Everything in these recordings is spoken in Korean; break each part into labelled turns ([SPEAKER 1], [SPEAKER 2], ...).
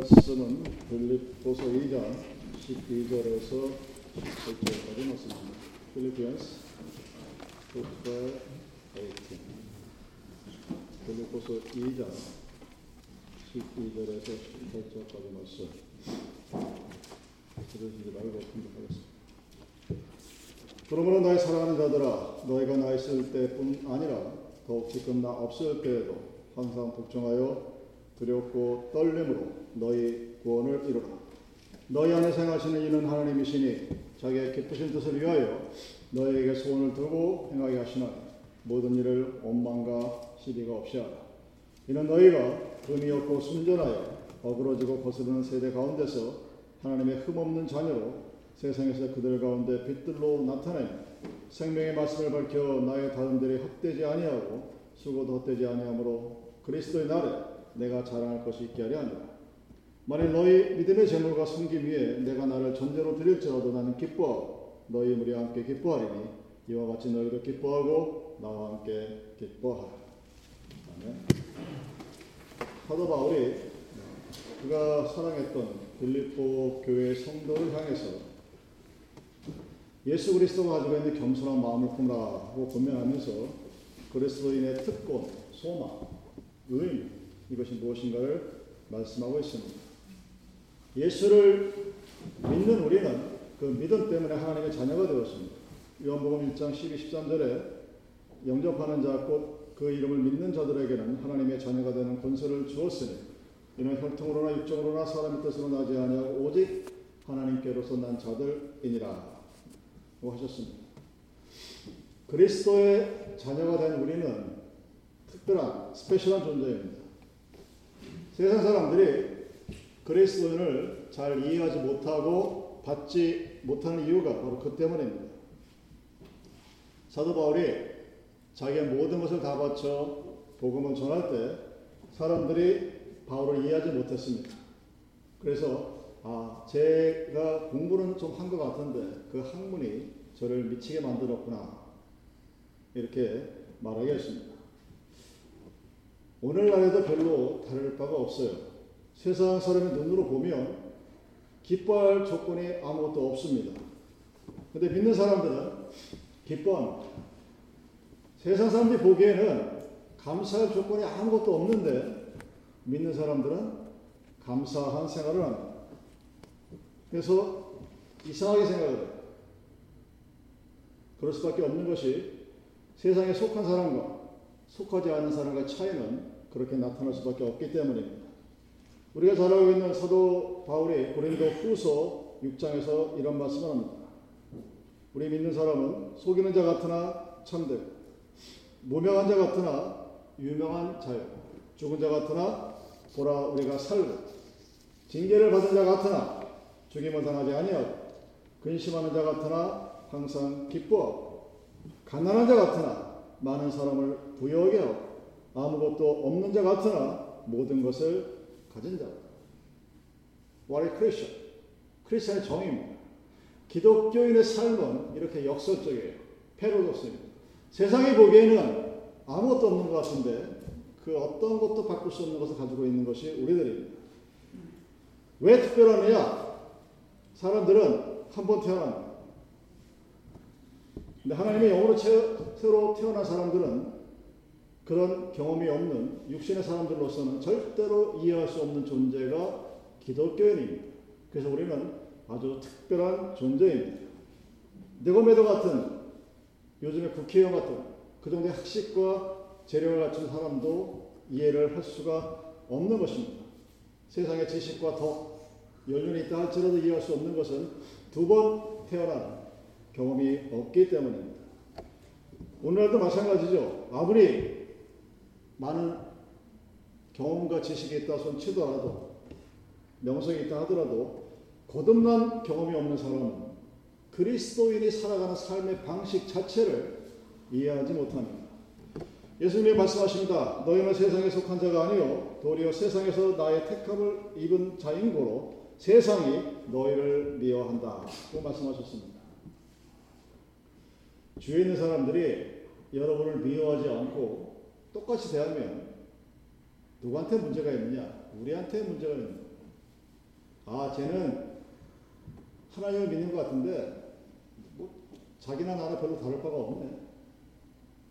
[SPEAKER 1] 말씀은 빌립보서 2장 12절에서 17절까지 말씀입니다. 필리피언스 4, 18 빌립보서 2장 12절에서 18절까지 말씀 들으시지 말고 공부하겠습니다. 그러므로 나의 사랑하는 자들아 너희가 나 있을 때뿐 아니라 더욱 지금 나 없을 때에도 항상 복종하여 두렵고 떨림으로 너희 구원을 이루라. 너희 안에 생하시는 이는 하나님이시니 자기의 기쁘신 뜻을 위하여 너희에게 소원을 두고 행하게 하시나니 모든 일을 원망과 시비가 없이 하라. 이는 너희가 금이 없고 순전하여 어그러지고 거스르는 세대 가운데서 하나님의 흠없는 자녀로 세상에서 그들 가운데 빛들로 나타내 생명의 말씀을 밝혀 나의 다른들이 헛되지 아니하고 수고도 헛되지 아니하므로 그리스도의 날에 내가 자랑할 것이 있게 하려 하니라. 만일 너희 믿음의 재물과 섬김 위에 내가 나를 전제로 드릴지라도 나는 기뻐하고 너희 무리 함께 기뻐하리니 이와 같이 너희도 기뻐하고 나와 함께 기뻐하라. 사도 바울이 그가 사랑했던 빌립보 교회 성도를 향해서 예수 그리스도가 가지고 있는 겸손한 마음을 품으라고 권면하면서 그리스도인의 특권, 소망, 의미 이것이 무엇인가를 말씀하고 있습니다. 예수를 믿는 우리는 그 믿음 때문에 하나님의 자녀가 되었습니다. 요한복음 1장 12, 13절에 영접하는 자, 곧 그 이름을 믿는 자들에게는 하나님의 자녀가 되는 권세를 주었으니 이는 혈통으로나 육정으로나 사람의 뜻으로 나지 아니하고 오직 하나님께로서 난 자들이니라 하셨습니다. 그리스도의 자녀가 된 우리는 특별한 스페셜한 존재입니다. 세상 사람들이 그리스도인을 잘 이해하지 못하고 받지 못하는 이유가 바로 그 때문입니다. 사도 바울이 자기의 모든 것을 다 바쳐 복음을 전할 때 사람들이 바울을 이해하지 못했습니다. 그래서 아 제가 공부는 좀 한 것 같은데 그 학문이 저를 미치게 만들었구나 이렇게 말하게 했습니다. 오늘날에도 별로 다를 바가 없어요. 세상 사람의 눈으로 보면 기뻐할 조건이 아무것도 없습니다. 근데 믿는 사람들은 기뻐합니다. 세상 사람들이 보기에는 감사할 조건이 아무것도 없는데 믿는 사람들은 감사한 생활을 합니다. 그래서 이상하게 생각을 해요. 그럴 수밖에 없는 것이 세상에 속한 사람과 속하지 않은 사람과의 차이는 그렇게 나타날 수밖에 없기 때문입니다. 우리가 잘 알고 있는 사도 바울이 고린도 후서 6장에서 이런 말씀을 합니다. 우리 믿는 사람은 속이는 자 같으나 참되고 무명한 자 같으나 유명한 자요 죽은 자 같으나 보라 우리가 살고 징계를 받은 자 같으나 죽임을 당하지 아니하고 근심하는 자 같으나 항상 기뻐하고 가난한 자 같으나 많은 사람을 부여하게 하고 아무것도 없는 자 같으나 모든 것을 가진 자. What a Christian. 크리스천의 정의입니다. 기독교인의 삶은 이렇게 역설적이에요. 패러독스입니다. 세상이 보기에는 아무것도 없는 것 같은데 그 어떤 것도 바꿀 수 없는 것을 가지고 있는 것이 우리들입니다. 왜 특별하느냐? 사람들은 한 번 태어납니다. 근데 하나님의 영으로 새로 태어난 사람들은 그런 경험이 없는 육신의 사람들로서는 절대로 이해할 수 없는 존재가 기독교인입니다. 그래서 우리는 아주 특별한 존재입니다. 네고메도 같은 요즘의 국회의원 같은 그 정도의 학식과 재력을 갖춘 사람도 이해를 할 수가 없는 것입니다. 세상의 지식과 더 연륜이 있다 할지라도 이해할 수 없는 것은 두 번 태어난 경험이 없기 때문입니다. 오늘날도 마찬가지죠. 아무리 많은 경험과 지식이 있다 손 치더라도 명성이 있다 하더라도 거듭난 경험이 없는 사람은 그리스도인이 살아가는 삶의 방식 자체를 이해하지 못합니다. 예수님이 말씀하십니다. 너희는 세상에 속한 자가 아니요 도리어 세상에서 나의 택함을 입은 자인 고로 세상이 너희를 미워한다. 고 말씀하셨습니다. 주위에 있는 사람들이 여러분을 미워하지 않고 똑같이 대하면 누구한테 문제가 있느냐? 우리한테 문제가 있는 아, 쟤는 하나님을 믿는 것 같은데 뭐 자기나 나나 별로 다를 바가 없네.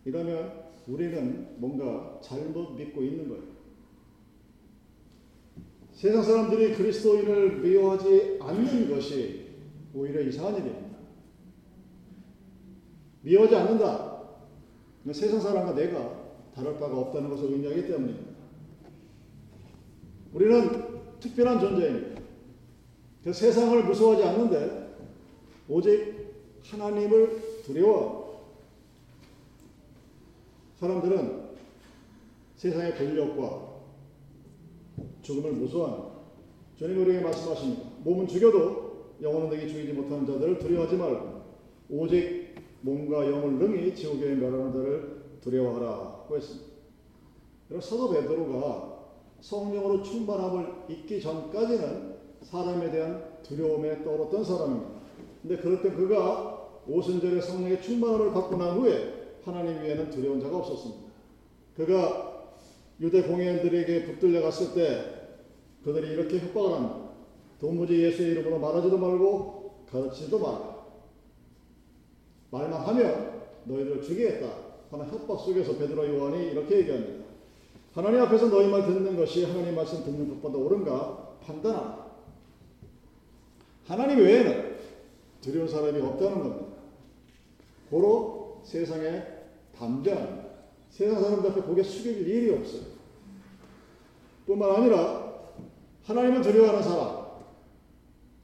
[SPEAKER 1] 이러면 우리는 뭔가 잘못 믿고 있는 거예요. 세상 사람들이 그리스도인을 미워하지 않는 것이 오히려 이상한 일입니다. 미워하지 않는다. 세상 사람과 내가 다를 바가 없다는 것을 의미하기 때문입니다. 우리는 특별한 존재입니다. 그 세상을 무서워하지 않는데 오직 하나님을 두려워. 사람들은 세상의 권력과 죽음을 무서워합니다. 주님 우리에게 말씀하십니다. 몸은 죽여도 영혼은 내게 죽이지 못하는 자들을 두려워하지 말고 오직 몸과 영을 능히 지옥에 멸하는 자를 두려워하라 고 했습니다. 그리고 사도 베드로가 성령으로 충만함을 잊기 전까지는 사람에 대한 두려움에 떨었던 사람입니다. 근데 그럴 때 그가 오순절에 성령의 충만함을 받고 난 후에 하나님 위에는 두려운 자가 없었습니다. 그가 유대 공회원들에게 붙들려 갔을 때 그들이 이렇게 협박을 합니다. 도무지 예수의 이름으로 말하지도 말고 가르치지도 마라. 말만 하면 너희들을 죽이겠다 하는 협박 속에서 베드로 요한이 이렇게 얘기합니다. 하나님 앞에서 너희 말 듣는 것이 하나님 말씀 듣는 것보다 옳은가 판단하라. 하나님 외에는 두려운 사람이 없다는 겁니다. 고로 세상에 담대합니다. 세상 사람들 앞에 고개 숙일 일이 없어요. 뿐만 아니라 하나님을 두려워하는 사람,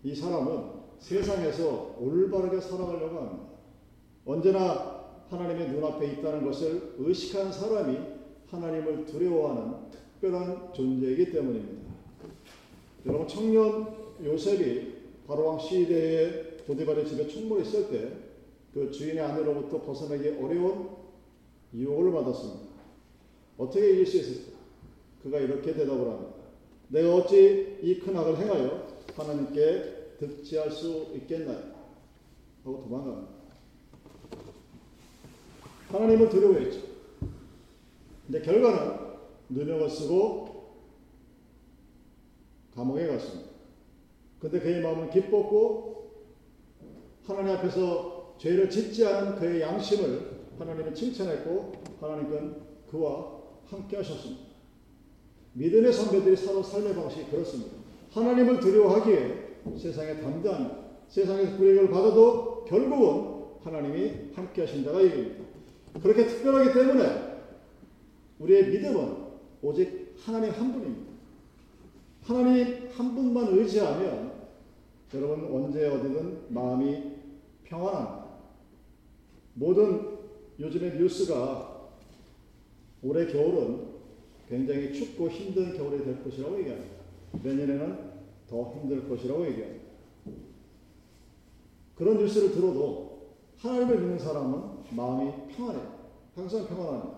[SPEAKER 1] 이 사람은 세상에서 올바르게 살아가려고 합니다. 언제나 하나님의 눈앞에 있다는 것을 의식한 사람이 하나님을 두려워하는 특별한 존재이기 때문입니다. 여러분 청년 요셉이 바로왕 시대에 보디발의 집에 있을 때 그 주인의 아내로부터 벗어나기 어려운 유혹을 받았습니다. 어떻게 이길 수 있을까? 그가 이렇게 대답을 합니다. 내가 어찌 이 큰 악을 행하여 하나님께 득지할 수 있겠나요? 하고 도망갑니다. 하나님을 두려워했죠. 근데 결과는 누명을 쓰고 감옥에 갔습니다. 근데 그의 마음은 기뻤고 하나님 앞에서 죄를 짓지 않은 그의 양심을 하나님은 칭찬했고 하나님은 그와 함께 하셨습니다. 믿음의 선배들이 살아 삶의 방식이 그렇습니다. 하나님을 두려워하기에 세상에 담대한 세상에서 불이익을 받아도 결국은 하나님이 함께 하신다가 얘기입니다. 그렇게 특별하기 때문에 우리의 믿음은 오직 하나님 한 분입니다. 하나님 한 분만 의지하면 여러분 언제 어디든 마음이 평안합니다. 모든 요즘의 뉴스가 올해 겨울은 굉장히 춥고 힘든 겨울이 될 것이라고 얘기합니다. 내년에는 더 힘들 것이라고 얘기합니다. 그런 뉴스를 들어도 하나님을 믿는 사람은 마음이 평안해요. 항상 평안합니다.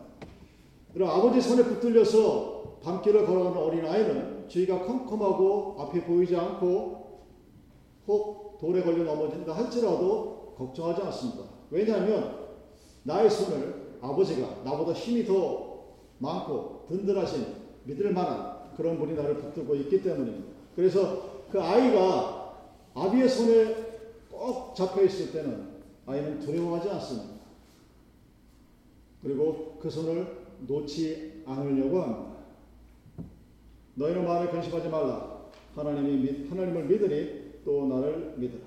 [SPEAKER 1] 그리고 아버지 손에 붙들려서 밤길을 걸어가는 어린아이는 주위가 컴컴하고 앞이 보이지 않고 혹 돌에 걸려 넘어진다 할지라도 걱정하지 않습니다. 왜냐하면 나의 손을 아버지가 나보다 힘이 더 많고 든든하신 믿을 만한 그런 분이 나를 붙들고 있기 때문입니다. 그래서 그 아이가 아비의 손에 꼭 잡혀 있을 때는 아이는 두려워하지 않습니다. 그리고 그 손을 놓지 않으려고 합니다. 너희는 마음에 근심하지 말라. 하나님이 믿, 하나님을 믿으니 또 나를 믿으라.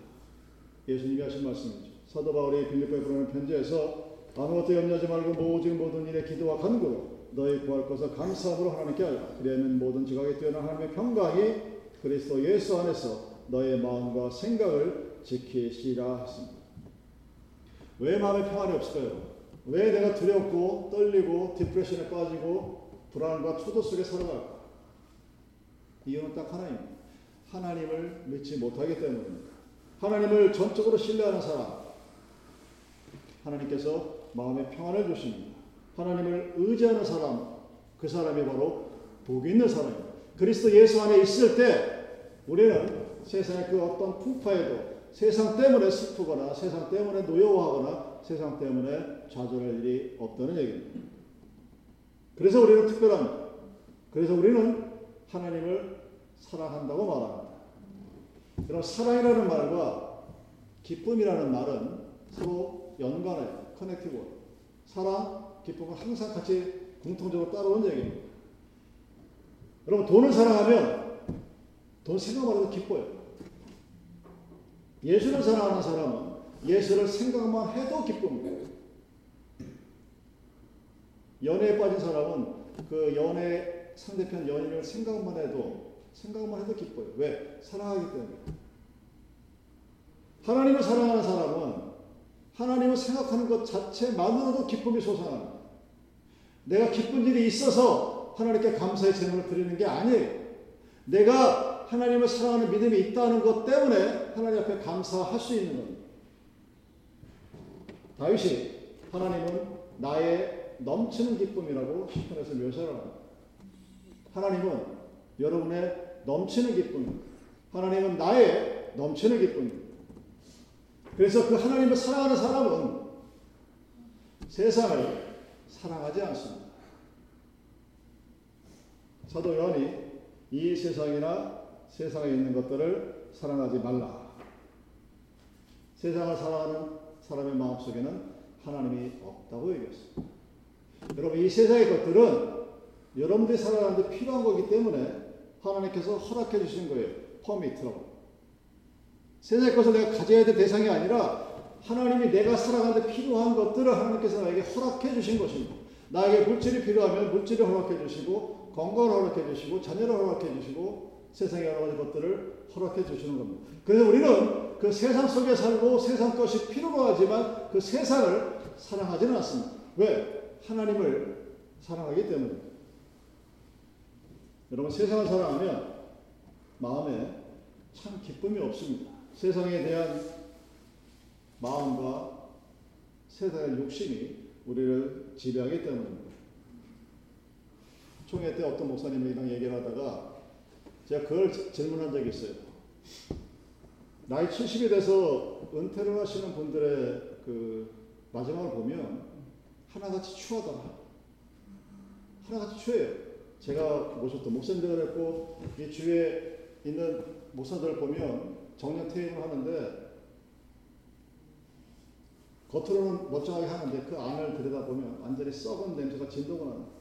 [SPEAKER 1] 예수님이 하신 말씀이죠. 사도 바울이 빌립보에 보내는 편지에서 아무것도 염려하지 말고 모든 모든 일에 기도와 간구로 너희 구할 것을 감사함으로 하나님께 하라. 그리하면 모든 지각에 뛰어난 하나님의 평강이 그리스도 예수 안에서 너의 마음과 생각을 지키시라 했습니다. 왜 마음에 평안이 없을까요? 왜 내가 두렵고 떨리고 디프레션에 빠지고 불안과 초도 속에 살아갈까? 이유는 딱 하나입니다. 하나님을 믿지 못하기 때문입니다. 하나님을 전적으로 신뢰하는 사람, 하나님께서 마음에 평안을 주십니다. 하나님을 의지하는 사람, 그 사람이 바로 복 있는 사람입니다. 그리스도 예수 안에 있을 때 우리는 세상의 그 어떤 풍파에도 세상 때문에 슬프거나 세상 때문에 노여워하거나 세상 때문에 좌절할 일이 없다는 얘기입니다. 그래서 우리는 특별합니다. 그래서 우리는 하나님을 사랑한다고 말합니다. 그럼 사랑이라는 말과 기쁨이라는 말은 서로 연관해요. connective. 사랑, 기쁨은 항상 같이 공통적으로 따라오는 얘기입니다. 여러분 돈을 사랑하면 돈 생각만 해도 기뻐요. 예수를 사랑하는 사람은 예수를 생각만 해도 기쁩니다. 연애에 빠진 사람은 그 연애 상대편 연인을 생각만 해도 생각만 해도 기뻐요. 왜? 사랑하기 때문에. 하나님을 사랑하는 사람은 하나님을 생각하는 것 자체만으로도 기쁨이 솟아납니다. 내가 기쁜 일이 있어서 하나님께 감사의 제물을 드리는 게 아니에요. 내가 하나님을 사랑하는 믿음이 있다는 것 때문에 하나님 앞에 감사할 수 있는 겁니다. 다윗이 하나님은 나의 넘치는 기쁨이라고 시편에서 묘사를 합니다. 하나님은 여러분의 넘치는 기쁨입니다. 하나님은 나의 넘치는 기쁨입니다. 그래서 그 하나님을 사랑하는 사람은 세상을 사랑하지 않습니다. 사도 요한이 이 세상이나 세상에 있는 것들을 사랑하지 말라. 세상을 사랑하는 사람의 마음속에는 하나님이 없다고 얘기했습니다. 여러분 이 세상의 것들은 여러분들이 살아가는데 필요한 거기 때문에 하나님께서 허락해 주신 거예요. 퍼미트라고. 세상의 것을 내가 가져야 될 대상이 아니라 하나님이 내가 살아가는데 필요한 것들을 하나님께서 나에게 허락해 주신 것입니다. 나에게 물질이 필요하면 물질을 허락해 주시고 건강을 허락해 주시고 자녀를 허락해 주시고 세상의 여러 가지 것들을 허락해 주시는 겁니다. 그래서 우리는 그 세상 속에 살고 세상 것이 필요로 하지만 그 세상을 사랑하지는 않습니다. 왜? 하나님을 사랑하기 때문입니다. 여러분 세상을 사랑하면 마음에 참 기쁨이 없습니다. 세상에 대한 마음과 세상의 욕심이 우리를 지배하기 때문입니다. 총회 때 어떤 목사님이랑 얘기를 하다가 제가 그걸 질문한 적이 있어요. 나이 70이 돼서 은퇴를 하시는 분들의 그 마지막을 보면 하나같이 추하더라. 하나같이 추해요. 제가 모셨던 목사님들 했고 이 주위에 있는 목사들 보면 정년 퇴임을 하는데 겉으로는 멀쩡하게 하는데 그 안을 들여다보면 완전히 썩은 냄새가 진동을 합니다.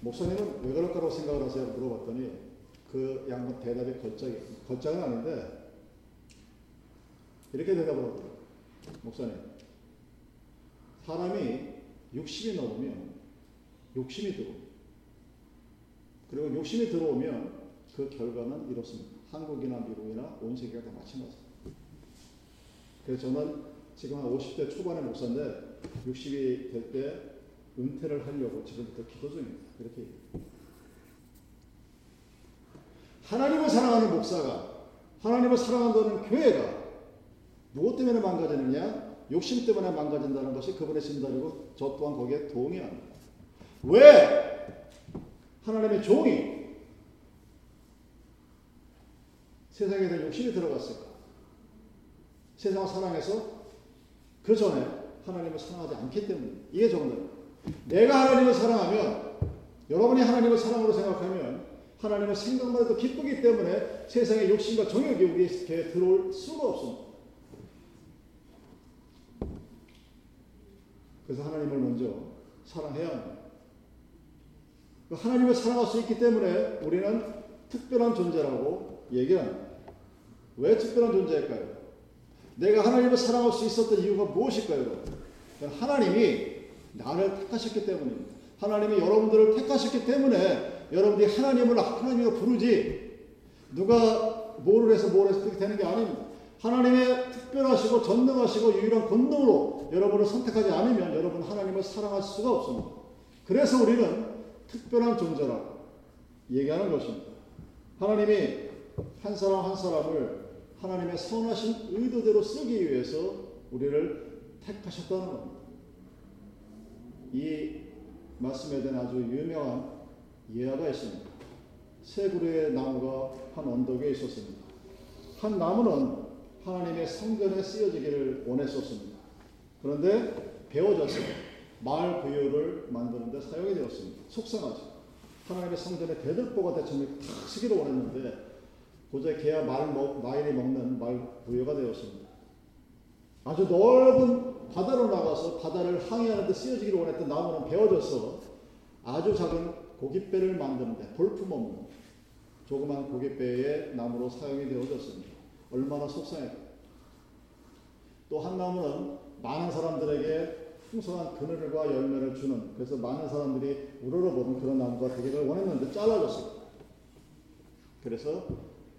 [SPEAKER 1] 목사님은 왜 그럴 거라고 생각을 하세요? 물어봤더니 그 양반 대답이 걸작이에요. 걸작은 아닌데 이렇게 대답을 하더라고요. 목사님. 사람이 60이 넘으면 욕심이 들어. 그리고 욕심이 들어오면 그 결과는 이렇습니다. 한국이나 미국이나 온 세계가 다 마찬가지입니다. 그래서 저는 지금 한 50대 초반의 목사인데 60이 될 때 은퇴를 하려고 지금부터 기도 중입니다. 이렇게 하나님을 사랑하는 목사가 하나님을 사랑한다는 교회가 무엇 때문에 망가지느냐? 욕심 때문에 망가진다는 것이 그분의 진단이고 저 또한 거기에 동의합니다. 왜 하나님의 종이 세상에 대한 욕심이 들어갔을까? 세상을 사랑해서 그 전에 하나님을 사랑하지 않기 때문에 이게 정답입니다. 내가 하나님을 사랑하면 여러분이 하나님을 사랑으로 생각하면 하나님을 생각만 해도 기쁘기 때문에 세상의 욕심과 정욕이 우리에게 들어올 수가 없습니다. 그래서 하나님을 먼저 사랑해야 합니다. 그 하나님을 사랑할 수 있기 때문에 우리는 특별한 존재라고 얘기합니다. 왜 특별한 존재일까요? 내가 하나님을 사랑할 수 있었던 이유가 무엇일까요? 하나님이 나를 택하셨기 때문입니다. 하나님이 여러분들을 택하셨기 때문에 여러분들이 하나님을 하나님으로 부르지 누가 뭐를 해서 뭘 해서 그렇게 되는 게 아닙니다. 하나님의 특별하시고 전능하시고 유일한 권능으로 여러분을 선택하지 않으면 여러분 하나님을 사랑할 수가 없습니다. 그래서 우리는 특별한 존재라고 얘기하는 것입니다. 하나님이 한 사람 한 사람을 하나님의 선하신 의도대로 쓰기 위해서 우리를 택하셨다는 겁니다. 이 말씀에 대한 아주 유명한 예화가 있습니다. 세 그루의 나무가 한 언덕에 있었습니다. 한 나무는 하나님의 성전에 쓰여지기를 원했었습니다. 그런데 베어져서 마을 부유를 만드는데 사용이 되었습니다. 속상하죠. 하나님의 성전에 대들보가 대처를 탁 쓰기를 원했는데 고작 개와 말 먹, 마일이 먹는 말 부여가 되었습니다. 아주 넓은 바다로 나가서 바다를 항해하는데 쓰여지기를 원했던 나무는 베어져서 아주 작은 고깃배를 만드는데 볼품없는 조그만 고깃배의 나무로 사용이 되어졌습니다. 얼마나 속상했고 또한 나무는 많은 사람들에게 풍성한 그늘과 열매를 주는 그래서 많은 사람들이 우러러보는 그런 나무가 되기를 원했는데 잘라졌습니다. 그래서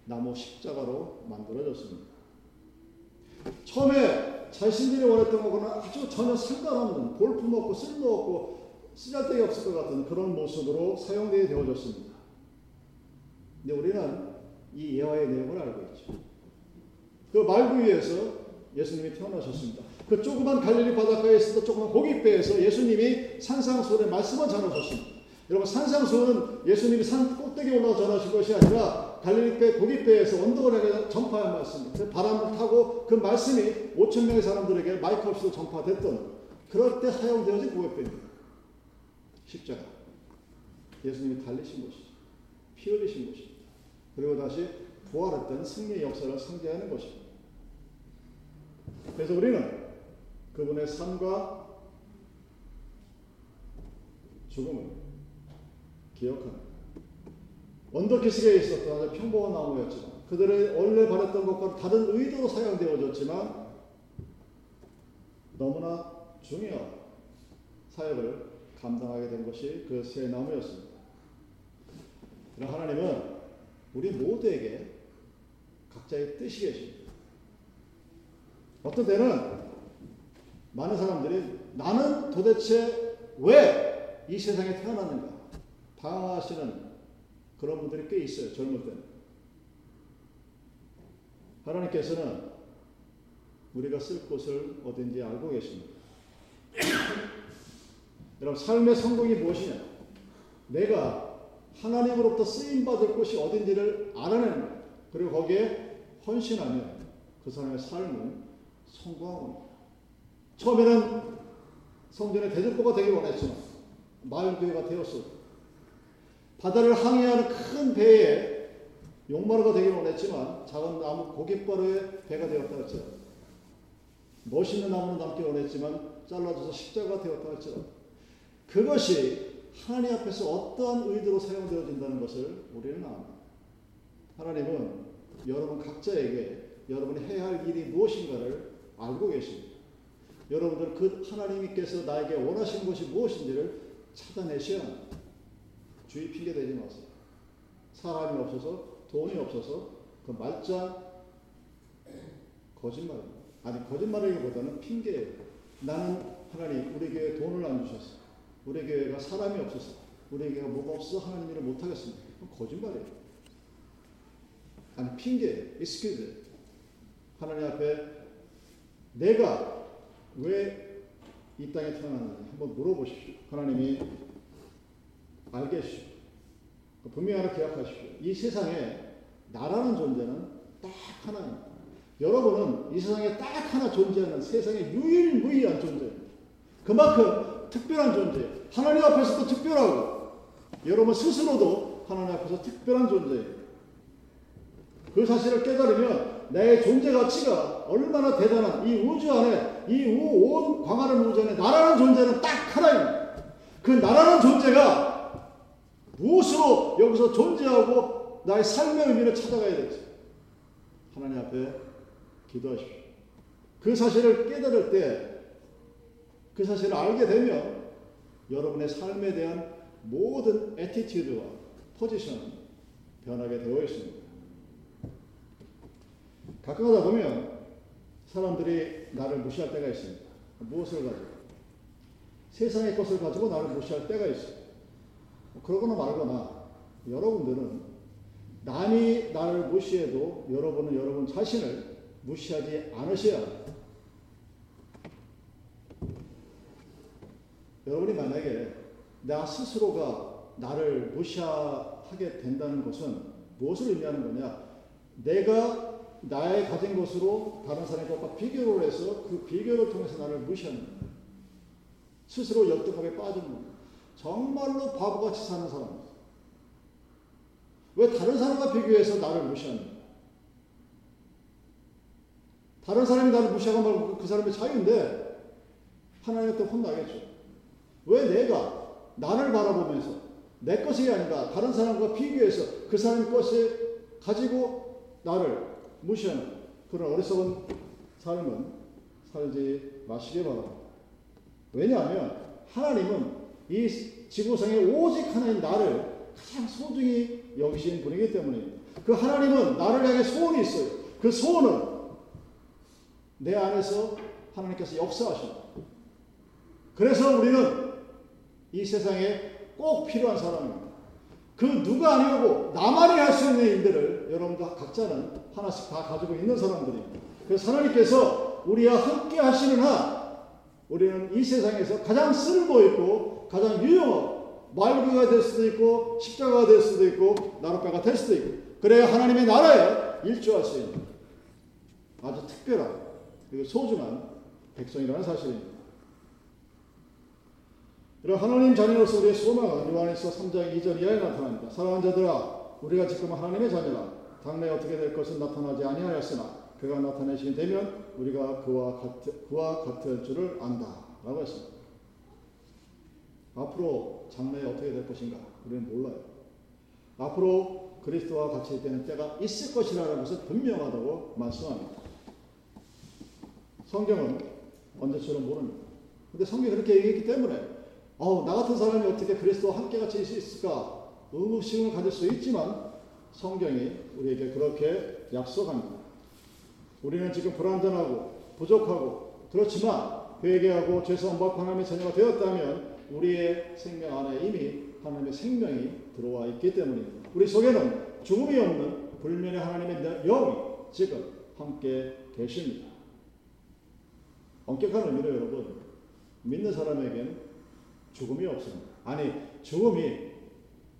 [SPEAKER 1] 나무 십자가로 만들어졌습니다. 처음에 자신들이 원했던 것과는 아주 전혀 상관없는 볼품없고 쓸모없고 쓰잘데기 없을 것 같은 그런 모습으로 사용되게 되어졌습니다. 근데 우리는 이 예화의 내용을 알고 있죠. 그 말구 위에서 예수님이 태어나셨습니다. 그 조그만 갈릴리 바닷가에 있었던 조그만 고깃배에서 예수님이 산상수훈의 말씀을 전하셨습니다. 여러분 산상수훈은 예수님이 산 꼭대기에 올라가 전하신 것이 아니라 갈릴리배 고깃배에서 언덕을 전파한 말씀입니다. 그 바람을 타고 그 말씀이 5천 명의 사람들에게 마이크 없이도 전파됐던 그럴 때 사용되어진 고깃배입니다. 십자가. 예수님이 달리신 것이죠. 피 흘리신 것입니다. 그리고 다시 부활했던 승리의 역사를 상징하는 것입니다. 그래서 우리는 그분의 삶과 죽음을 기억합니다. 언더키스에 있었던 아주 평범한 나무였지만 그들의 원래 바랬던 것과 다른 의도로 사용되어졌지만 너무나 중요한 사역을 감당하게 된 것이 그 새 나무였습니다. 그러나 하나님은 우리 모두에게 각자의 뜻이 계십니다. 어떤 때는 많은 사람들이 나는 도대체 왜 이 세상에 태어났는가 당하시는 그런 분들이 꽤 있어요. 젊을 때는. 하나님께서는 우리가 쓸 곳을 어딘지 알고 계십니다. 여러분 삶의 성공이 무엇이냐? 내가 하나님으로부터 쓰임 받을 곳이 어딘지를 알아내는 거예요. 그리고 거기에 헌신하면 그 사람의 삶은 성공합니다. 처음에는 성전의 대적보가 되길 원했지만 마을교회가 되었어. 바다를 항해하는 큰 배에 용마루가 되길 원했지만 작은 나무 고깃바루의 배가 되었다 할지라 멋있는 나무는 남길 원했지만 잘라져서 십자가 되었다 할지라 그것이 하나님 앞에서 어떠한 의도로 사용되어진다는 것을 우리는 압니다. 하나님은 여러분 각자에게 여러분이 해야 할 일이 무엇인가를 알고 계십니다. 여러분들 그 하나님께서 나에게 원하시는 것이 무엇인지를 찾아내셔야 합니다. 주의 핑계 대지 마세요. 사람이 없어서 돈이 없어서 그 말자 거짓말입니다. 아니 거짓말이기보다는 핑계예요. 나는 하나님 우리 교회 돈을 안 주셨어. 우리 교회가 사람이 없어서 우리 교회가 뭐가 없어서 하나님 일을 못 하겠습니다. 거짓말이에요. 아니 핑계, excuse. 하나님 앞에 내가 왜 이 땅에 태어났는지 한번 물어보십시오. 하나님이 알게 해주십시오. 분명히 하나 기억하십시오. 이 세상에 나라는 존재는 딱 하나입니다. 여러분은 이 세상에 딱 하나 존재하는 세상의 유일무이한 존재입니다. 그만큼 특별한 존재예요. 하나님 앞에서도 특별하고 여러분 스스로도 하나님 앞에서 특별한 존재예요. 그 사실을 깨달으면 내 존재 가치가 얼마나 대단한 이 우주 안에 이 온 광활한 우주 안에 나라는 존재는 딱 하나입니다. 그 나라는 존재가 무엇으로 여기서 존재하고 나의 삶의 의미를 찾아가야 될지 하나님 앞에 기도하십시오. 그 사실을 깨달을 때 그 사실을 알게 되면 여러분의 삶에 대한 모든 attitude와 포지션은 변하게 되어 있습니다. 가끔 하다 보면 사람들이 나를 무시할 때가 있습니다. 무엇을 가지고? 세상의 것을 가지고 나를 무시할 때가 있어요. 그러거나 말거나 여러분들은 남이 나를 무시해도 여러분은 여러분 자신을 무시하지 않으셔야 합니다. 여러분이 만약에 나 스스로가 나를 무시하게 된다는 것은 무엇을 의미하는 거냐? 내가 나의 가진 것으로 다른 사람의 것과 비교를 해서 그 비교를 통해서 나를 무시하는 거예요. 스스로 역등함에 빠지는 거예요. 정말로 바보같이 사는 사람입니다. 왜 다른 사람과 비교해서 나를 무시하는 거예요? 다른 사람이 나를 무시하고 말고 그 사람의 자유인데 하나님한테 혼나겠죠. 왜 내가 나를 바라보면서 내 것이 아니라 다른 사람과 비교해서 그 사람 것을 가지고 나를 무시하는 그런 어리석은 삶은 살지 마시기 바랍니다. 왜냐하면 하나님은 이 지구상에 오직 하나님 나를 가장 소중히 여기신 분이기 때문입니다. 그 하나님은 나를 향해 소원이 있어요. 그 소원은 내 안에서 하나님께서 역사하십니다. 그래서 우리는 이 세상에 꼭 필요한 사람입니다. 그 누가 아니고 나만이 할 수 있는 일들을 여러분들 각자는 하나씩 다 가지고 있는 사람들입니다. 그래서 하나님께서 우리와 함께 하시는 한 우리는 이 세상에서 가장 쓸모 있고 가장 유용하고 말구가 될 수도 있고 십자가가 될 수도 있고 나룻배가 될 수도 있고 그래야 하나님의 나라에 일조할 수 있는 아주 특별한 그리고 소중한 백성이라는 사실입니다. 이런 하나님 자녀로서 우리의 소망은 요한에서 3장 2절 이하에 나타납니다. 사랑하는 자들아 우리가 지금 하나님의 자녀라 당내 어떻게 될 것은 나타나지 아니하였으나 그가 나타내시게 되면 우리가 그와 같 그와 같을 줄을 안다 라고 했습니다. 앞으로 장래에 어떻게 될 것인가 우리는 몰라요. 앞으로 그리스도와 같이 되는 때가 있을 것이라는 것은 분명하다고 말씀합니다. 성경은 언제처럼 모릅니다. 근데 성경이 그렇게 얘기했기 때문에 어, 나 같은 사람이 어떻게 그리스도와 함께 같이 있을 수 있을까 의무심을 가질 수 있지만 성경이 우리에게 그렇게 약속합니다. 우리는 지금 불완전하고 부족하고 그렇지만 회개하고 죄송 받고 하나님의 자녀가 되었다면 우리의 생명 안에 이미 하나님의 생명이 들어와 있기 때문입니다. 우리 속에는 죽음이 없는 불면의 하나님의 영이 지금 함께 계십니다. 엄격한 의미로 여러분 믿는 사람에겐 죽음이 없습니다. 아니 죽음이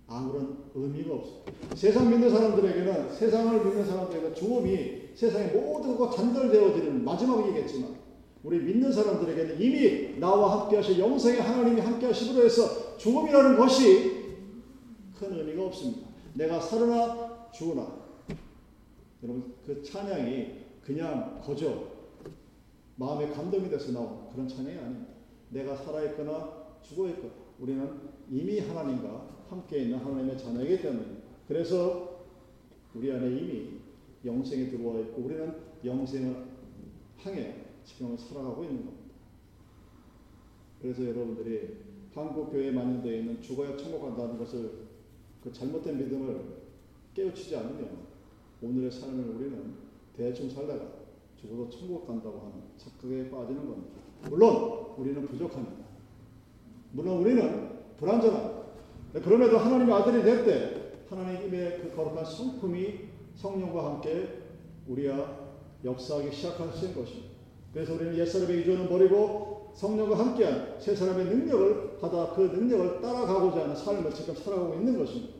[SPEAKER 1] 아무런 의미가 없습니다. 세상 믿는 사람들에게는 세상을 믿는 사람들에게 죽음이 세상의 모든 것과 잔덜되어지는 마지막이겠지만 우리 믿는 사람들에게는 이미 나와 함께 하실 영생의 하나님이 함께 하시므로 해서 죽음이라는 것이 큰 의미가 없습니다. 내가 살으나 죽으나 여러분 그 찬양이 그냥 거저 마음에 감동이 돼서 나온 그런 찬양이 아닙니다. 내가 살아있거나 죽어있거나 우리는 이미 하나님과 함께 있는 하나님의 자녀이기 때문입니다. 그래서 우리 안에 이미 영생이 들어와 있고 우리는 영생을 향해 지금 살아가고 있는 겁니다. 그래서 여러분들이 한국 교회에 만연되어 있는 죽어야 천국 간다는 것을 그 잘못된 믿음을 깨우치지 않으면 오늘의 삶을 우리는 대충 살다가 죽어도 천국 간다고 하는 착각에 빠지는 겁니다. 물론 우리는 부족합니다. 물론 우리는 불완전합니다. 그럼에도 하나님의 아들이 될 때 하나님의 그 거룩한 성품이 성령과 함께 우리와 역사하기 시작하신 것입니다. 그래서 우리는 옛사람의 의존을 버리고 성령과 함께한 새 사람의 능력을 받아 그 능력을 따라가고자 하는 삶을 지금 살아가고 있는 것입니다.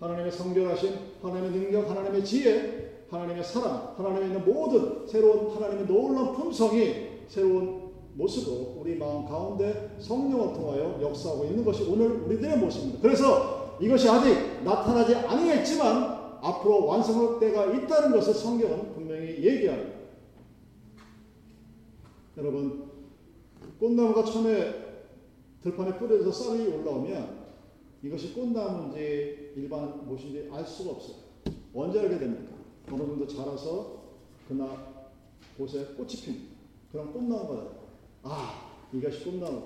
[SPEAKER 1] 하나님의 성결하신 하나님의 능력, 하나님의 지혜, 하나님의 사랑, 하나님의 있는 모든 새로운 하나님의 놀라운 품성이 새로운 모습으로 우리 마음 가운데 성령을 통하여 역사하고 있는 것이 오늘 우리들의 모습입니다. 그래서 이것이 아직 나타나지 아니겠지만 앞으로 완성할 때가 있다는 것을 성경은 분명히 얘기합니다. 여러분, 꽃나무가 처음에 들판에 뿌려져서 싹이 올라오면 이것이 꽃나무인지 일반 무엇인지 알 수가 없어요. 언제 알게 됩니까? 어느 정도 자라서 그날 곳에 꽃이 핀 그런 꽃나무가 돼요. 아, 이것이 꽃나무.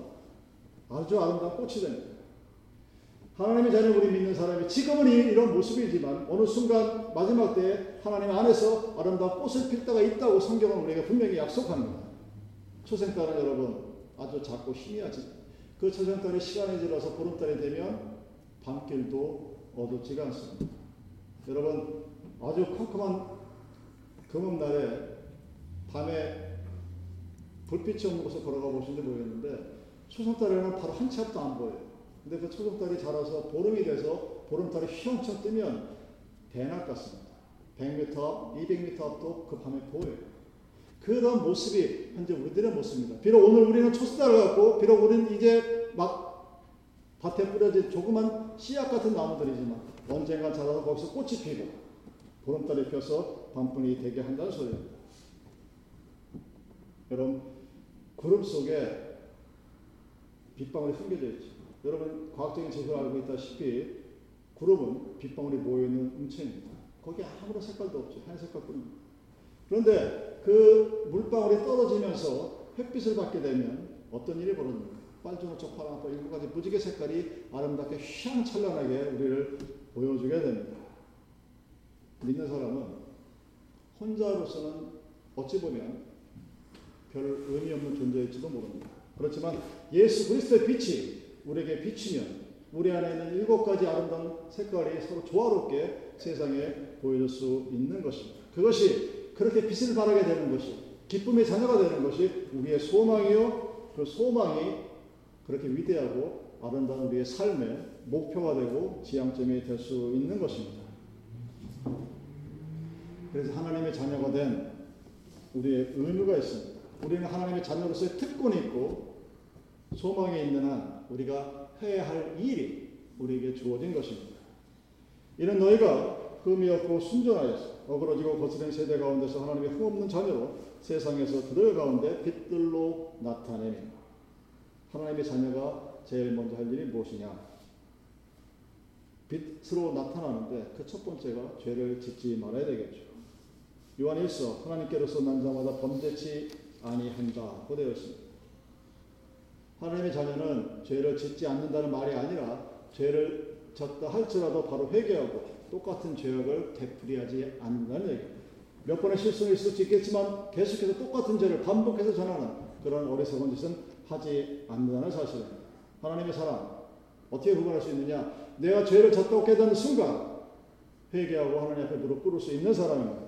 [SPEAKER 1] 아주 아름다운 꽃이 됩니다. 하나님의 자녀 우리 믿는 사람이 지금은 이런 모습이지만 어느 순간 마지막 때에 하나님 안에서 아름다운 꽃을 필 때가 있다고 성경은 우리에게 분명히 약속합니다. 초생달은 여러분 아주 작고 희미하지. 그 초생달이 시간이 지나서 보름달이 되면 밤길도 어둡지가 않습니다. 여러분 아주 컴컴한 금음날에 밤에 불빛이 없는 곳에 걸어가 보신지 모르겠는데 초생달에는 바로 한 치 앞도 안 보여요. 근데 그 초생달이 자라서 보름이 돼서 보름달이 휘엄청 뜨면 대낮 같습니다. 100m, 200m 앞도 그 밤에 보여요. 그런 모습이 현재 우리들의 모습입니다. 비록 오늘 우리는 초승달을 갖고, 비록 우리는 이제 막 밭에 뿌려진 조그만 씨앗 같은 나무들이지만 언젠가 자라서 거기서 꽃이 피고 보름달이 펴서 밤분이 되게 한다는 소리입니다. 여러분 구름 속에 빗방울이 숨겨져 있죠. 여러분 과학적인 지식을 알고 있다시피 구름은 빗방울이 모여 있는 음체입니다. 거기 아무런 색깔도 없죠. 한 색깔뿐입니다. 그런데 그 물방울이 떨어지면서 햇빛을 받게 되면 어떤 일이 벌어집니까? 빨주노초 파란빛 일곱 가지 무지개 색깔이 아름답게 휘황찬란하게 우리를 보여주게 됩니다. 믿는 사람은 혼자로서는 어찌 보면 별 의미 없는 존재일지도 모릅니다. 그렇지만 예수 그리스도의 빛이 우리에게 비치면 우리 안에 있는 일곱 가지 아름다운 색깔이 서로 조화롭게 세상에 보여줄 수 있는 것입니다. 그것이 그렇게 빛을 발하게 되는 것이 기쁨의 자녀가 되는 것이 우리의 소망이요. 그 소망이 그렇게 위대하고 아름다운 우리의 삶의 목표가 되고 지향점이 될 수 있는 것입니다. 그래서 하나님의 자녀가 된 우리의 의무가 있습니다. 우리는 하나님의 자녀로서의 특권이 있고 소망이 있는 한 우리가 해야 할 일이 우리에게 주어진 것입니다. 이는 너희가 흠이 없고 순전하여서 어그러지고 거스른 세대 가운데서 하나님의 흠없는 자녀로 세상에서 그들 가운데 빛들로 나타내니 하나님의 자녀가 제일 먼저 할 일이 무엇이냐? 빛으로 나타나는데 그 첫 번째가 죄를 짓지 말아야 되겠죠. 요한 1서 하나님께로서 난 자마다 범죄치 아니한다고 되어 있습니다. 하나님의 자녀는 죄를 짓지 않는다는 말이 아니라 죄를 졌다 할지라도 바로 회개하고 똑같은 죄악을 되풀이하지 않는다는 얘기입니다. 몇 번의 실수는 있을 수 있겠지만 계속해서 똑같은 죄를 반복해서 전하는 그런 어리석은 짓은 하지 않는다는 사실입니다. 하나님의 사람 어떻게 구분할 수 있느냐? 내가 죄를 졌다고 깨닫는 순간 회개하고 하나님 앞에 무릎 꿇을 수 있는 사람입니다.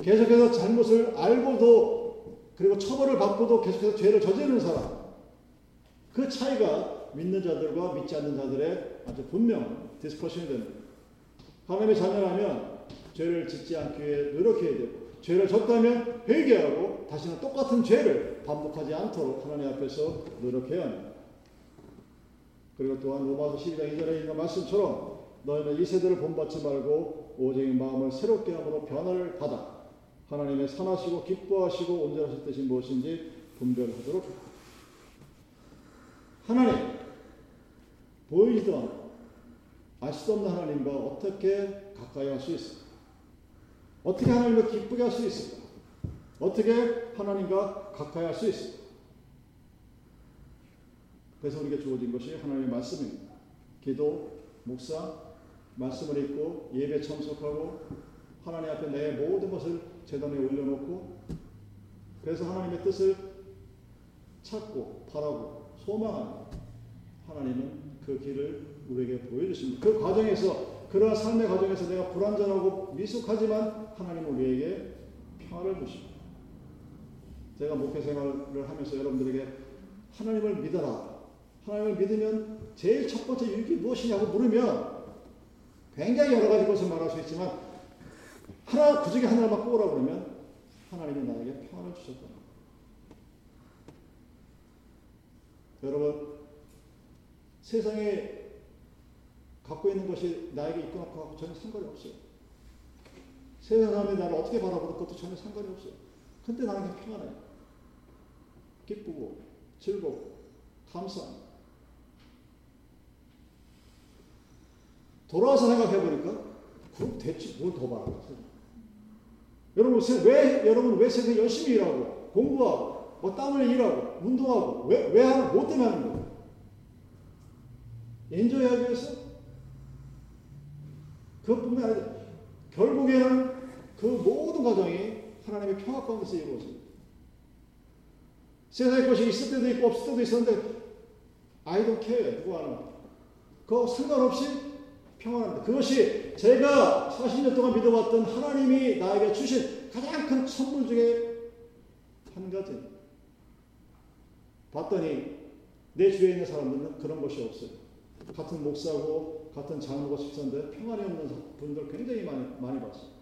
[SPEAKER 1] 계속해서 잘못을 알고도 그리고 처벌을 받고도 계속해서 죄를 저지르는 사람. 그 차이가 믿는 자들과 믿지 않는 자들의 아주 분명 디스커션이 됩니다. 하나님의 자녀라면 죄를 짓지 않기 위해 노력해야 되고 죄를 졌다면 회개하고 다시는 똑같은 죄를 반복하지 않도록 하나님 앞에서 노력해야 합니다. 그리고 또한 로마서 12장 2절에 있는 말씀처럼 너희는 이 세대를 본받지 말고 오직 마음을 새롭게 함으로 변화를 받아 하나님의 선하시고 기뻐하시고 온전하실 뜻이 무엇인지 분별하도록 하나님 보이지도 않고 알 수도 없는 하나님과 어떻게 가까이 할 수 있을까? 어떻게 하나님과 기쁘게 할 수 있을까? 어떻게 하나님과 가까이 할 수 있을까? 그래서 우리에게 주어진 것이 하나님의 말씀입니다. 기도, 묵상, 말씀을 읽고 예배 참석하고 하나님 앞에 내 모든 것을 재단에 올려놓고 그래서 하나님의 뜻을 찾고 바라고 소망하는 하나님은 그 길을 우리에게 보여주십니다. 그 과정에서 그러한 삶의 과정에서 내가 불완전하고 미숙하지만 하나님은 우리에게 평화를 주십니다. 제가 목회 생활을 하면서 여러분들에게 하나님을 믿어라. 하나님을 믿으면 제일 첫 번째 유익이 무엇이냐고 물으면 굉장히 여러 가지 것을 말할 수 있지만 하나 그 중에 하나만 꼽으라 그러면 하나님이 나에게 평안을 주셨다. 여러분 세상에 갖고 있는 것이 나에게 있고 없고 전혀 상관이 없어요. 세상 사람이 나를 어떻게 바라보는 것도 전혀 상관이 없어요. 근데 나는 평안해요. 기쁘고 즐겁고 감사합니다. 돌아와서 생각해 보니까 그럼 대체 뭘 더 바라는 여러분 왜 여러분 왜 세상에 열심히 일하고 공부하고 뭐 땀을 일하고 운동하고 왜 왜 하는 뭐 때문에 하는 거예요? 엔조이하기 위해서 그것뿐만 아니라 결국에는 그 모든 과정이 하나님의 평화 가운데서 이루어집니다. 세상의 것이 있을 때도 있고 없을 때도 있었는데 I don't care 누구 하는 그 상관없이 평안합니다. 그것이 제가 40년 동안 믿어왔던 하나님이 나에게 주신 가장 큰 선물 중에 한 가지. 봤더니 내 주위에 있는 사람들은 그런 것이 없어요. 같은 목사고 같은 장로고 집사인데 평안이 없는 분들 굉장히 많이 많이 봤어요.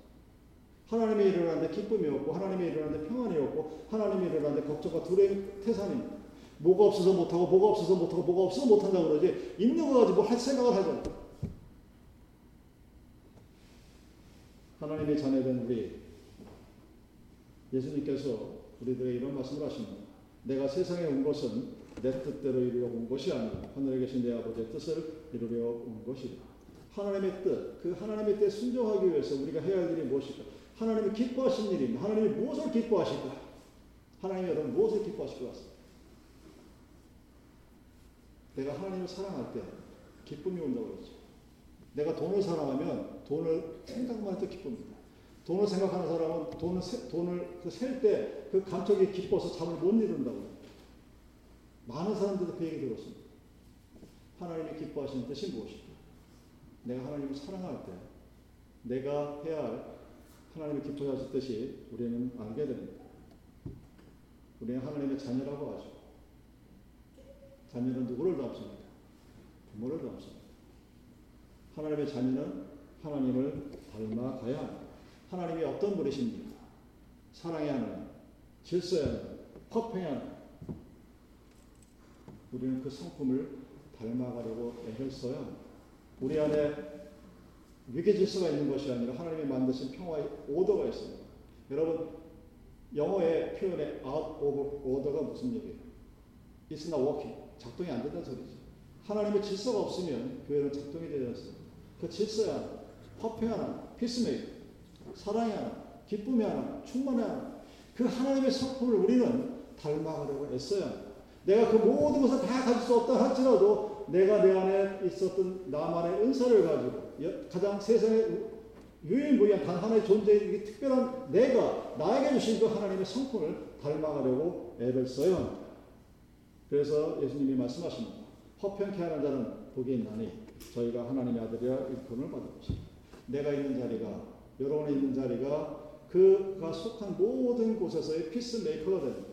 [SPEAKER 1] 하나님이 일어나는데 기쁨이 없고 하나님이 일어나는데 평안이 없고 하나님이 일어나는데 걱정과 두려움 태산입니다. 뭐가 없어서 못하고 뭐가 없어서 못하고 뭐가 없어서 못한다고 그러지 있는 거 가지고 할 생각을 하잖아요. 하나님의 자녀된 우리 예수님께서 우리들에게 이런 말씀을 하십니다. 내가 세상에 온 것은 내 뜻대로 이루려고 온 것이 아니라 하늘에 계신 내 아버지의 뜻을 이루려고 온 것이다. 하나님의 뜻, 그 하나님의 뜻에 순종하기 위해서 우리가 해야 할 일이 무엇일까? 하나님이 기뻐하신 일입니다. 하나님이 무엇을 기뻐하실까? 하나님이 여러분 무엇을 기뻐하실 것 같습니다. 내가 하나님을 사랑할 때 기쁨이 온다고 그러죠. 내가 돈을 사랑하면 돈을 생각만 해도 기쁩니다. 돈을 생각하는 사람은 돈을 세, 돈을 그셀때 그 감격이 기뻐서 잠을 못 이룬다고. 많은 사람들도 그 얘기 들었습니다. 하나님이 기뻐하시는 뜻이 무엇일까? 내가 하나님을 사랑할 때 내가 해야 할 하나님이 기뻐하실 뜻이 우리는 알게 됩니다. 우리는 하나님의 자녀라고 하죠. 자녀는 누구를 닮습니까? 부모를 닮습니다. 하나님의 자녀는 하나님을 닮아가야 합니다. 하나님이 어떤 분이십니까? 사랑의 하나님, 질서의 하나님, 화평의 하나님. 우리는 그 성품을 닮아가려고 애를 써야 우리 안에 위계 질서가 있는 것이 아니라 하나님이 만드신 평화의 오더가 있습니다. 여러분 영어의 표현의 out of order가 무슨 얘기예요? It's not working. 작동이 안 된다는 소리죠. 하나님의 질서가 없으면 교회는 작동이 되지 않습니다. 그 질서야 화평 하나 피스메이커 사랑의 하나 기쁨의 하나 충만의 하나 그 하나님의 성품을 우리는 닮아가려고 애써야 합니다. 내가 그 모든 것을 다 가질 수 없다 할지라도 내가 내 안에 있었던 나만의 은사를 가지고 가장 세상에 유일무이한 단 하나의 존재의 특별한 내가 나에게 주신 그 하나님의 성품을 닮아가려고 애를 써야 합니다. 그래서 예수님이 말씀하십니다. 허평케 하는 자는 복이 있나니 저희가 하나님의 아들이라 일품을 받을 것입니다. 내가 있는 자리가 여러분이 있는 자리가 그가 속한 모든 곳에서의 피스메이커가 되는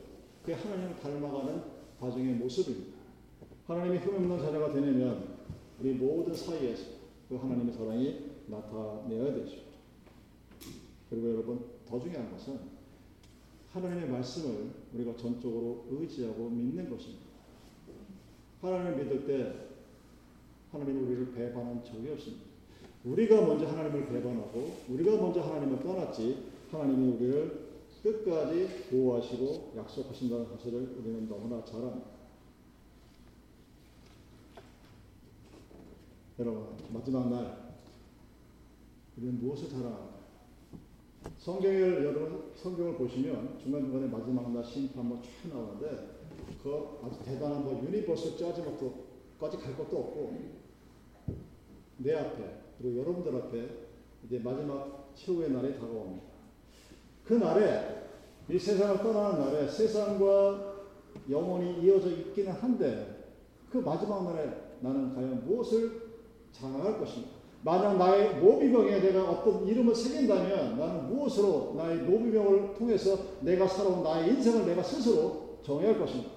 [SPEAKER 1] 그 하나님을 닮아가는 가정의 모습입니다. 하나님의 힘없는 자녀가 되려면 우리 모든 사이에서 그 하나님의 사랑이 나타내야 되죠. 그리고 여러분 더 중요한 것은 하나님의 말씀을 우리가 전적으로 의지하고 믿는 것입니다. 하나님을 믿을 때 하나님이 우리를 배반한 적이 없습니다. 우리가 먼저 하나님을 배반하고 우리가 먼저 하나님을 떠났지 하나님이 우리를 끝까지 보호하시고 약속하신다는 사실을 우리는 너무나 잘 압니다. 여러분, 마지막 날, 우리는 무엇을 자랑합니까? 성경을, 여러분, 성경을 보시면 중간중간에 마지막 날 심판 뭐쫙 나오는데, 그 아주 대단한 뭐 유니버스 짜지못까지 갈 것도 없고, 내 앞에, 그리고 여러분들 앞에 이제 마지막 최후의 날이 다가옵니다. 그 날에 이 세상을 떠나는 날에 세상과 영원히 이어져 있기는 한데 그 마지막 날에 나는 과연 무엇을 자랑할 것인가? 만약 나의 묘비명에 내가 어떤 이름을 새긴다면 나는 무엇으로 나의 묘비명을 통해서 내가 살아온 나의 인생을 내가 스스로 정해야 할 것인가?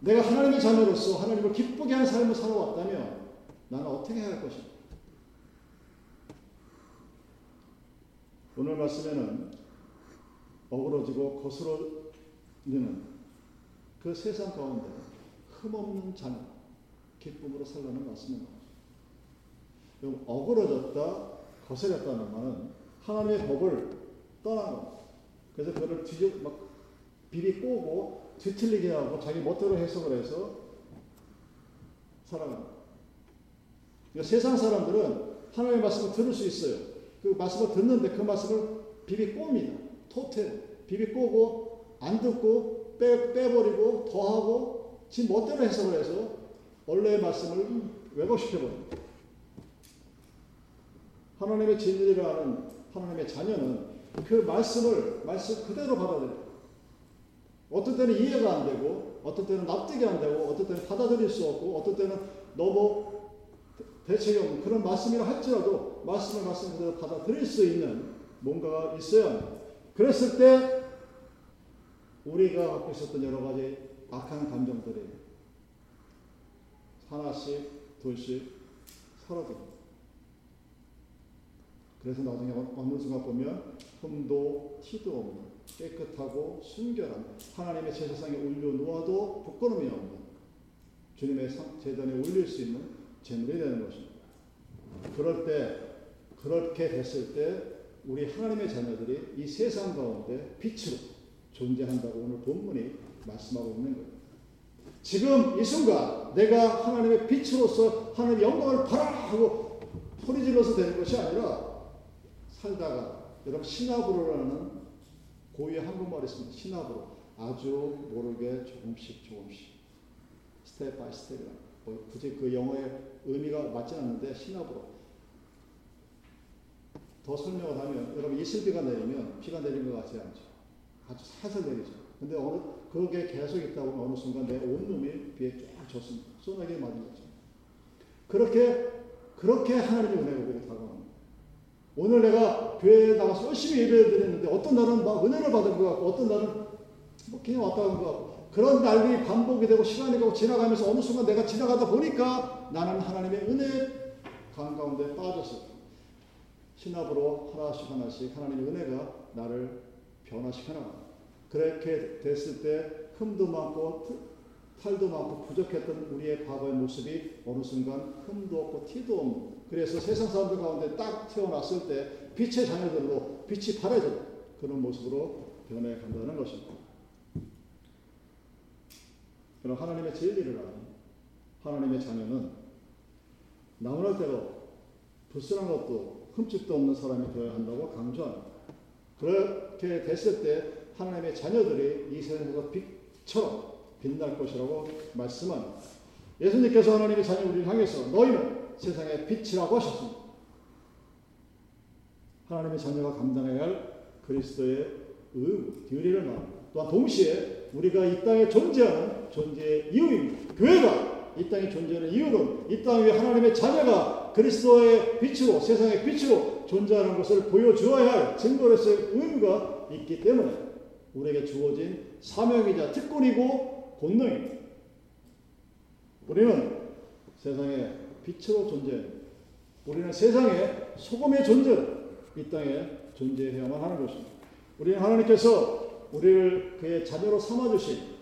[SPEAKER 1] 내가 하나님의 자녀로서 하나님을 기쁘게 하는 삶을 살아왔다면 나는 어떻게 해야 할 것인가? 오늘 말씀에는 어그러지고 거스러지는 그 세상 가운데 흠없는 자녀, 기쁨으로 살라는 말씀입니다. 어그러졌다, 거스렸다는 말은 하나님의 법을 떠난 겁니다. 그래서 그거를 뒤집, 막 비비 꼬고 뒤틀리게 하고 자기 멋대로 해석을 해서 살아갑니다. 그러니까 세상 사람들은 하나님의 말씀을 들을 수 있어요. 그 말씀을 듣는데 그 말씀을 비비 꼽니다. 토테 비비 꼬고 안 듣고 빼, 빼버리고 더하고 지 멋대로 해석을 해서 원래의 말씀을 왜곡시켜버립니다. 하나님의 진리를 아는 하나님의 자녀는 그 말씀을 말씀 그대로 받아들여요. 어떤 때는 이해가 안 되고, 어떤 때는 납득이 안 되고, 어떤 때는 받아들일 수 없고, 어떤 때는 너무 대책이 없는 그런 말씀이라 할지라도 말씀을 말씀 그대로 받아들일 수 있는 뭔가가 있어야. 그랬을 때 우리가 갖고 있었던 여러 가지 악한 감정들이 하나씩 둘씩 사라집니다. 그래서 나중에 어느 순간 보면 흠도 티도 없는 깨끗하고 순결한 하나님의 제사상에 올려놓아도 부끄러움이 없는 주님의 제단에 올릴 수 있는 재물이 되는 것입니다. 그럴 때, 그렇게 됐을 때 우리 하나님의 자녀들이 이 세상 가운데 빛으로 존재한다고 오늘 본문이 말씀하고 있는 거예요. 지금 이 순간 내가 하나님의 빛으로서 하나님의 영광을 발하라 하고 소리 질러서 되는 것이 아니라 살다가 여러분 시나브로라는 고유의 한국말이 있습니다. 시나브로 아주 모르게 조금씩 조금씩 step by step이라 뭐 굳이 그 영어의 의미가 맞지 않는데 시나브로 더 설명을 하면 여러분 이슬비가 내리면 비가 내리는 것 같지 않죠. 아주 살살 내리죠. 근데 어느 그게 계속 있다 보면 어느 순간 내 온몸이 비에 쫙 젖습니다. 소나기에 맞은 거죠. 그렇게 그렇게 하나님의 은혜가 우리에게 다가옵니다. 오늘 내가 교회에 나가서 열심히 예배를 드렸는데 어떤 날은 막 은혜를 받은 것 같고 어떤 날은 뭐 그냥 왔다 간것 같고 그런 날이 반복이 되고 시간이 가고 지나가면서 어느 순간 내가 지나가다 보니까 나는 하나님의 은혜 강 가운데 빠졌어. 신압으로 하나씩 하나씩 하나님의 은혜가 나를 변화시켜 나가. 그렇게 됐을 때 흠도 많고 탈도 많고 부족했던 우리의 과거의 모습이 어느 순간 흠도 없고 티도 없는 그래서 세상 사람들 가운데 딱 태어났을 때 빛의 자녀들로 빛이 바래져 그런 모습으로 변해 간다는 것입니다. 그럼 하나님의 진리를 아는 하나님의 자녀는 나무랄 대로 불순한 것도 흠집도 없는 사람이 되어야 한다고 강조합니다. 그렇게 됐을 때 하나님의 자녀들이 이 세상에서 빛처럼 빛날 것이라고 말씀합니다. 예수님께서 하나님의 자녀 우리를 향해서 너희는 세상의 빛이라고 하셨습니다. 하나님의 자녀가 감당해야 할 그리스도의 의무, 듀리를 말합니다. 또한 동시에 우리가 이 땅에 존재하는 존재의 이유입니다. 교회가 이 땅에 존재하는 이유는 이 땅 위에 하나님의 자녀가 그리스도의 빛으로 세상의 빛으로 존재하는 것을 보여주어야 할 증거로서의 의무가 있기 때문에 우리에게 주어진 사명이자 특권이고 본능입니다. 우리는 세상의 빛으로 존재합니다. 우리는 세상의 소금의 존재, 이 땅에 존재해야만 하는 것입니다. 우리는 하나님께서 우리를 그의 자녀로 삼아주신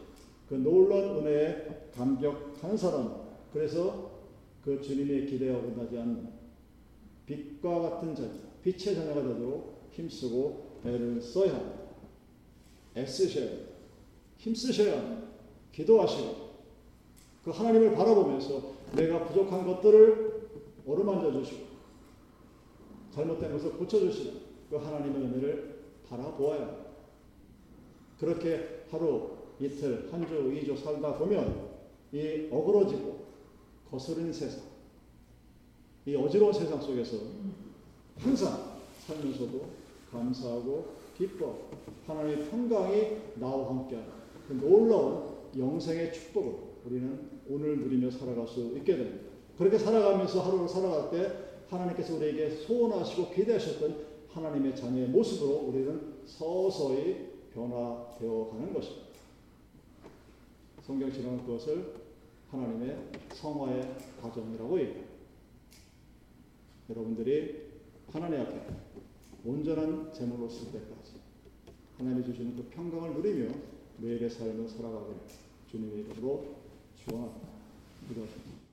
[SPEAKER 1] 그 놀라운 은혜에 감격하는 사람, 그래서 그 주님의 기대에 어긋나지 않는 빛과 같은 자녀, 빛의 자녀가 되도록 힘쓰고 애를 써야 합니다. 애쓰셔야 합니다. 힘쓰셔야 합니다. 기도하시고 그 하나님을 바라보면서 내가 부족한 것들을 어루만져 주시고 잘못된 것을 고쳐주시는 그 하나님의 은혜를 바라보아야 합니다. 그렇게 하루, 이틀, 한 주, 이 주 살다 보면 이 어그러지고 거스른 세상, 이 어지러운 세상 속에서 항상 살면서도 감사하고 기뻐 하나님의 평강이 나와 함께하는 그 놀라운 영생의 축복을 우리는 오늘 누리며 살아갈 수 있게 됩니다. 그렇게 살아가면서 하루를 살아갈 때 하나님께서 우리에게 소원하시고 기대하셨던 하나님의 자녀의 모습으로 우리는 서서히 변화되어 가는 것입니다. 성경처럼 그것을 하나님의 성화의 과정이라고 얘기합니다. 여러분들이 하나님 앞에 온전한 제물로 쓸 때까지 하나님이 주시는 그 평강을 누리며 매일의 삶을 살아가길 주님의 이름으로 축원합니다. 기도하십니다.